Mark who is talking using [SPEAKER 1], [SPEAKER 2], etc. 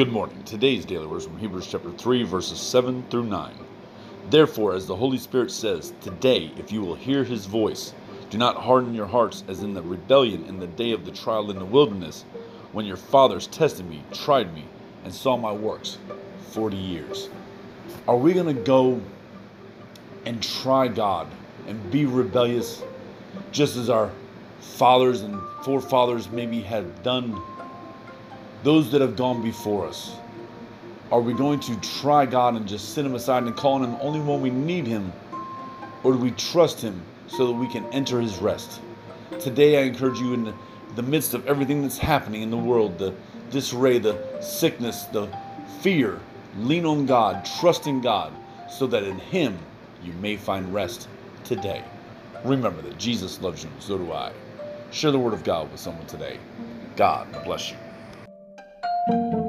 [SPEAKER 1] Good morning. Today's daily verse from Hebrews chapter 3, verses 7 through 9. Therefore, as the Holy Spirit says, today, if you will hear his voice, do not harden your hearts as in the rebellion in the day of the trial in the wilderness, when your fathers tested me, tried me, and saw my works 40 years. Are we going to go and try God and be rebellious just as our fathers and forefathers maybe had done? Those that have gone before us. Are we going to try God and just sit him aside and call on him only when we need him? Or do we trust him so that we can enter his rest? Today, I encourage you in the, the midst of everything that's happening in the world the disarray, the sickness, the fear lean on God, trust in God, so that in him you may find rest today. Remember that Jesus loves you, and so do I. Share the word of God with someone today. God bless you. thank you